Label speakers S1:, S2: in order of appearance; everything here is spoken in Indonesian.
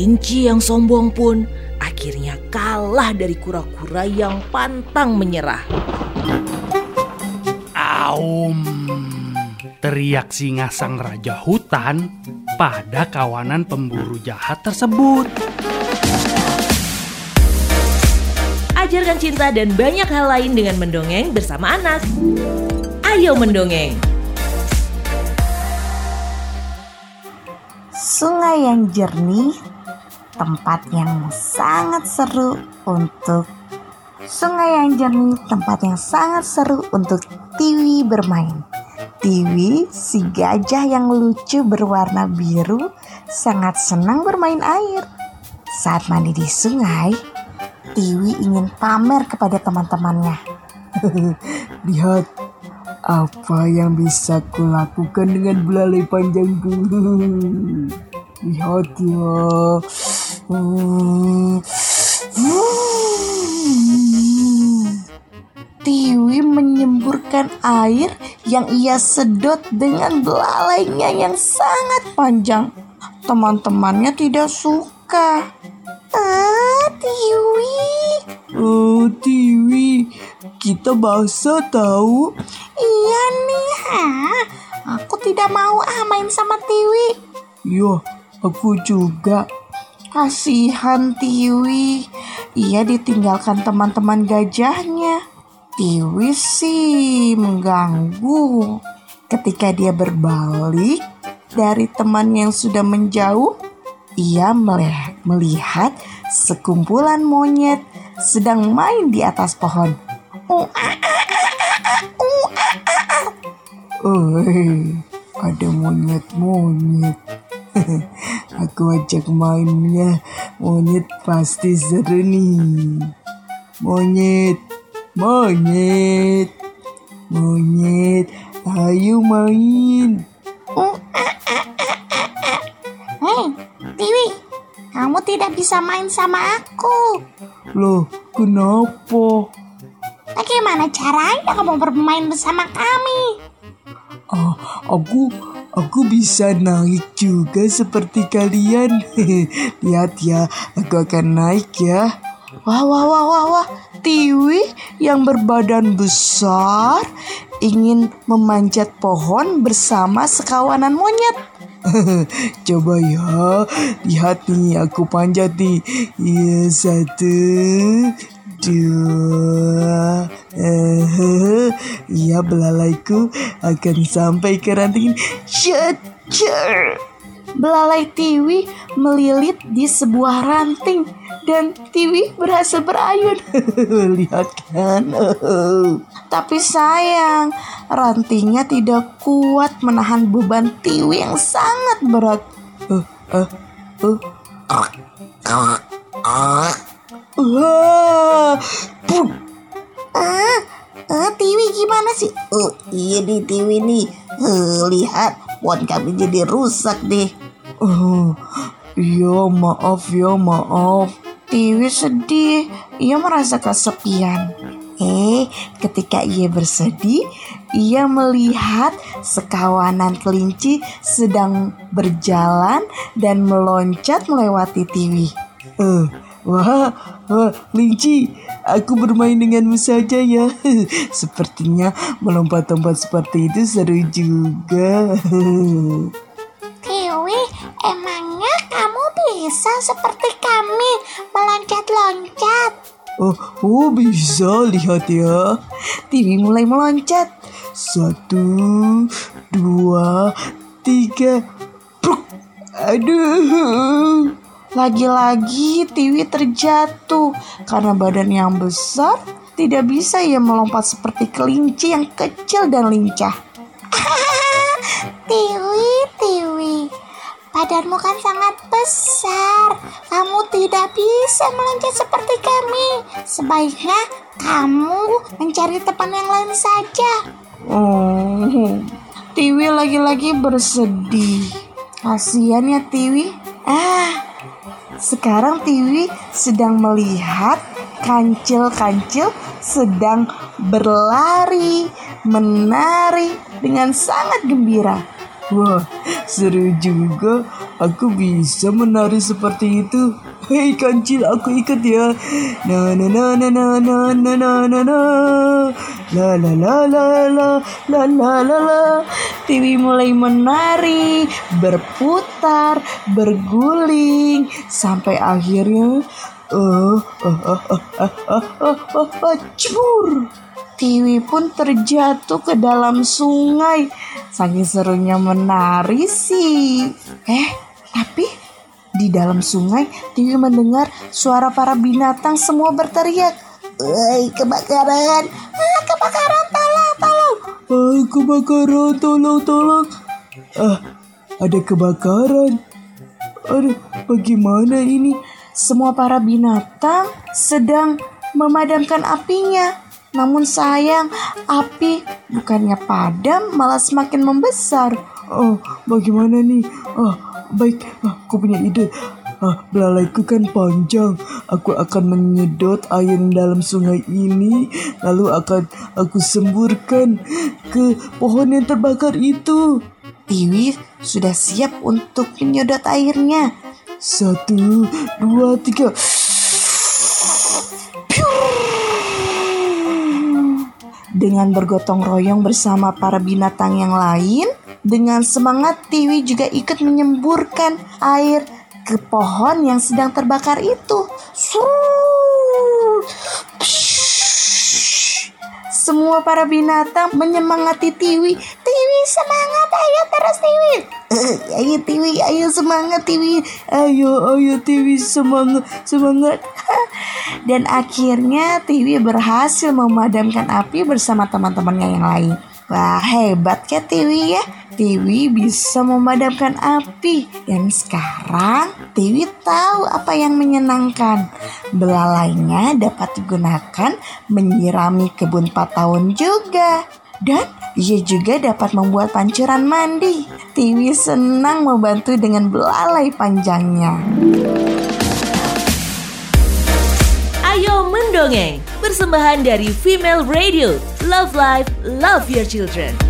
S1: Kelinci yang sombong pun akhirnya kalah dari kura-kura yang pantang menyerah.
S2: Aum, teriak singa sang raja hutan pada kawanan pemburu jahat tersebut.
S1: Ajarkan cinta dan banyak hal lain dengan mendongeng bersama anak. Ayo mendongeng!
S3: Sungai yang jernih, tempat yang sangat seru untuk Sungai yang jernih, tempat yang sangat seru untuk Tiwi bermain. Tiwi, si gajah yang lucu berwarna biru, sangat senang bermain air. Saat mandi di sungai, Tiwi ingin pamer kepada teman-temannya. Lihat apa yang bisa kulakukan dengan belalai panjangku. Lihat ya. Hmm. Tiwi menyemburkan air yang ia sedot dengan belalainya yang sangat panjang. Teman-temannya tidak suka. Ah, Tiwi. Oh, Tiwi. Kita basah tahu. Iya nih, ha. Aku tidak mau ah main sama Tiwi. Iya, aku juga. Kasihan Tiwi. Ia ditinggalkan teman-teman gajahnya. Tiwi sih mengganggu. Ketika dia berbalik dari teman yang sudah menjauh, ia melihat sekumpulan monyet sedang main di atas pohon. Oh, ada monyet-monyet. Aku ajak mainnya. Monyet pasti seru nih. Monyet, monyet, monyet, ayo main.
S4: Hei, Tiwi, kamu tidak bisa main sama aku.
S3: Loh, kenapa?
S4: Bagaimana caranya kamu bermain bersama kami?
S3: Ah, aku aku bisa naik juga seperti kalian. Lihat ya, aku akan naik ya. Wah, wah, wah, wah, wah. Tiwi yang berbadan besar ingin memanjat pohon bersama sekawanan monyet. Coba ya, lihat nih aku panjat nih. Ya, satu, dua, eh, iya belalaiku akan sampai ke ranting. Shutter. Belalai Tiwi melilit di sebuah ranting dan Tiwi berhasil berayun. Lihat kan? Tapi sayang, rantingnya tidak kuat menahan beban Tiwi yang sangat berat. Uh, uh, uh. Wah,
S4: Ah, ah, Tiwi gimana sih?
S3: Oh, iya nih Tiwi nih. Uh, lihat, pohon kami jadi rusak deh. Oh, iya maaf ya maaf. Tiwi sedih, ia merasa kesepian. Eh, ketika ia bersedih, ia melihat sekawanan kelinci sedang berjalan dan meloncat melewati Tiwi. Eh, uh, wah, wah, kelinci, aku bermain denganmu saja ya. Sepertinya melompat-lompat seperti itu seru juga.
S4: Tiwi, emangnya kamu bisa seperti kami meloncat-loncat?
S3: Oh, oh bisa lihat ya. Tiwi mulai meloncat. Satu, dua, tiga. Bruk. Aduh. Lagi-lagi Tiwi terjatuh karena badan yang besar tidak bisa ia melompat seperti kelinci yang kecil dan lincah.
S4: Tiwi, Tiwi, badanmu kan sangat besar. Kamu tidak bisa meloncat seperti kami. Sebaiknya kamu mencari teman yang lain saja.
S3: Oh, Tiwi lagi-lagi bersedih. Kasihan ya Tiwi. Ah, sekarang Tiwi sedang melihat kancil-kancil sedang berlari, menari dengan sangat gembira. Wah, seru juga. aku bisa menari seperti itu. Hei kancil, aku ikut ya. Na na na na na na na na na na. La la la la la la la la la. Tiwi mulai menari, berputar, berguling sampai akhirnya uh, uh, uh, uh, uh, uh, uh, uh, uh, cebur. Pun terjatuh ke dalam sungai. Saking serunya menari sih. Eh, tapi di dalam sungai Tiwi mendengar suara para binatang semua berteriak.
S4: Woi, kebakaran. Ah, kebakaran.
S3: Kebakaran, tolong, tolong. Ah, ada kebakaran. Aduh, bagaimana ini? Semua para binatang sedang memadamkan apinya. Namun sayang, api bukannya padam malah semakin membesar. Oh, bagaimana nih? Oh, baik, ah, aku punya ide. Ah, belalaiku kan panjang. Aku akan menyedot air dalam sungai ini, lalu akan aku semburkan ke pohon yang terbakar itu. Tiwi sudah siap untuk menyedot airnya. Satu, dua, tiga. Dengan bergotong royong bersama para binatang yang lain, dengan semangat Tiwi juga ikut menyemburkan air ke pohon yang sedang terbakar itu. Semua para binatang menyemangati Tiwi. Tiwi semangat, ayo terus Tiwi. Eh, ayo Tiwi, ayo semangat Tiwi. Ayo, ayo Tiwi semangat, semangat. Dan akhirnya Tiwi berhasil memadamkan api bersama teman-temannya yang lain. Wah hebat ya Tiwi ya. Tiwi bisa memadamkan api. Dan sekarang Tiwi tahu apa yang menyenangkan. Belalainya dapat digunakan menyirami kebun tahun juga. Dan ia juga dapat membuat pancuran mandi. Tiwi senang membantu dengan belalai panjangnya
S1: Ayo mendongeng, persembahan dari Female Radio. Love Life, Love Your Children.